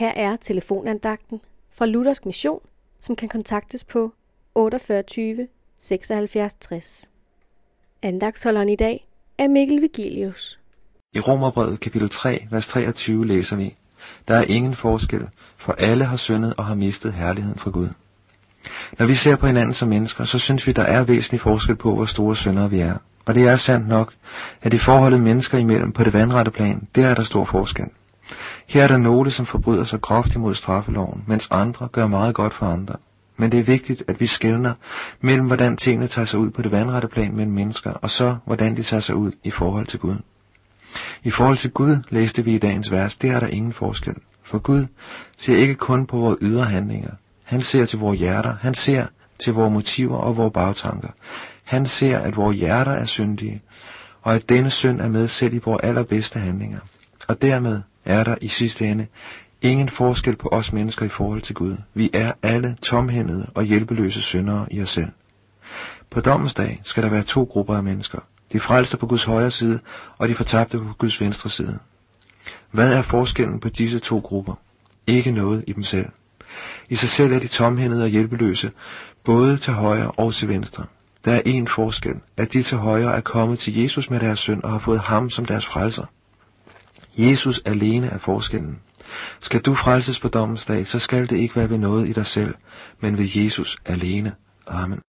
Her er telefonandagten fra Luthersk Mission, som kan kontaktes på 48 76 60. Andagsholderen i dag er Mikkel Vigilius. I Romerbrevet kapitel 3, vers 23 læser vi, Der er ingen forskel, for alle har syndet og har mistet herligheden fra Gud. Når vi ser på hinanden som mennesker, så synes vi, der er væsentlig forskel på, hvor store syndere vi er. Og det er sandt nok, at i forholdet mennesker imellem på det vandrette plan, der er der stor forskel. Her er der nogle, som forbryder sig groft imod straffeloven, mens andre gør meget godt for andre. Men det er vigtigt, at vi skældner mellem, hvordan tingene tager sig ud på det vandrette plan mellem mennesker, og så, hvordan de tager sig ud i forhold til Gud. I forhold til Gud læste vi i dagens vers, det er der ingen forskel. For Gud ser ikke kun på vores ydre handlinger. Han ser til vores hjerter. Han ser til vores motiver og vores bagtanker. Han ser, at vores hjerter er syndige, og at denne synd er med selv i vores allerbedste handlinger. Og dermed er der i sidste ende ingen forskel på os mennesker i forhold til Gud. Vi er alle tomhændede og hjælpeløse syndere i os selv. På dommens dag skal der være to grupper af mennesker. De frelste på Guds højre side, og de fortabte på Guds venstre side. Hvad er forskellen på disse to grupper? Ikke noget i dem selv. I sig selv er de tomhændede og hjælpeløse, både til højre og til venstre. Der er én forskel, at de til højre er kommet til Jesus med deres synd og har fået ham som deres frelser. Jesus alene er forskellen. Skal du frelses på dommens dag, så skal det ikke være ved noget i dig selv, men ved Jesus alene. Amen.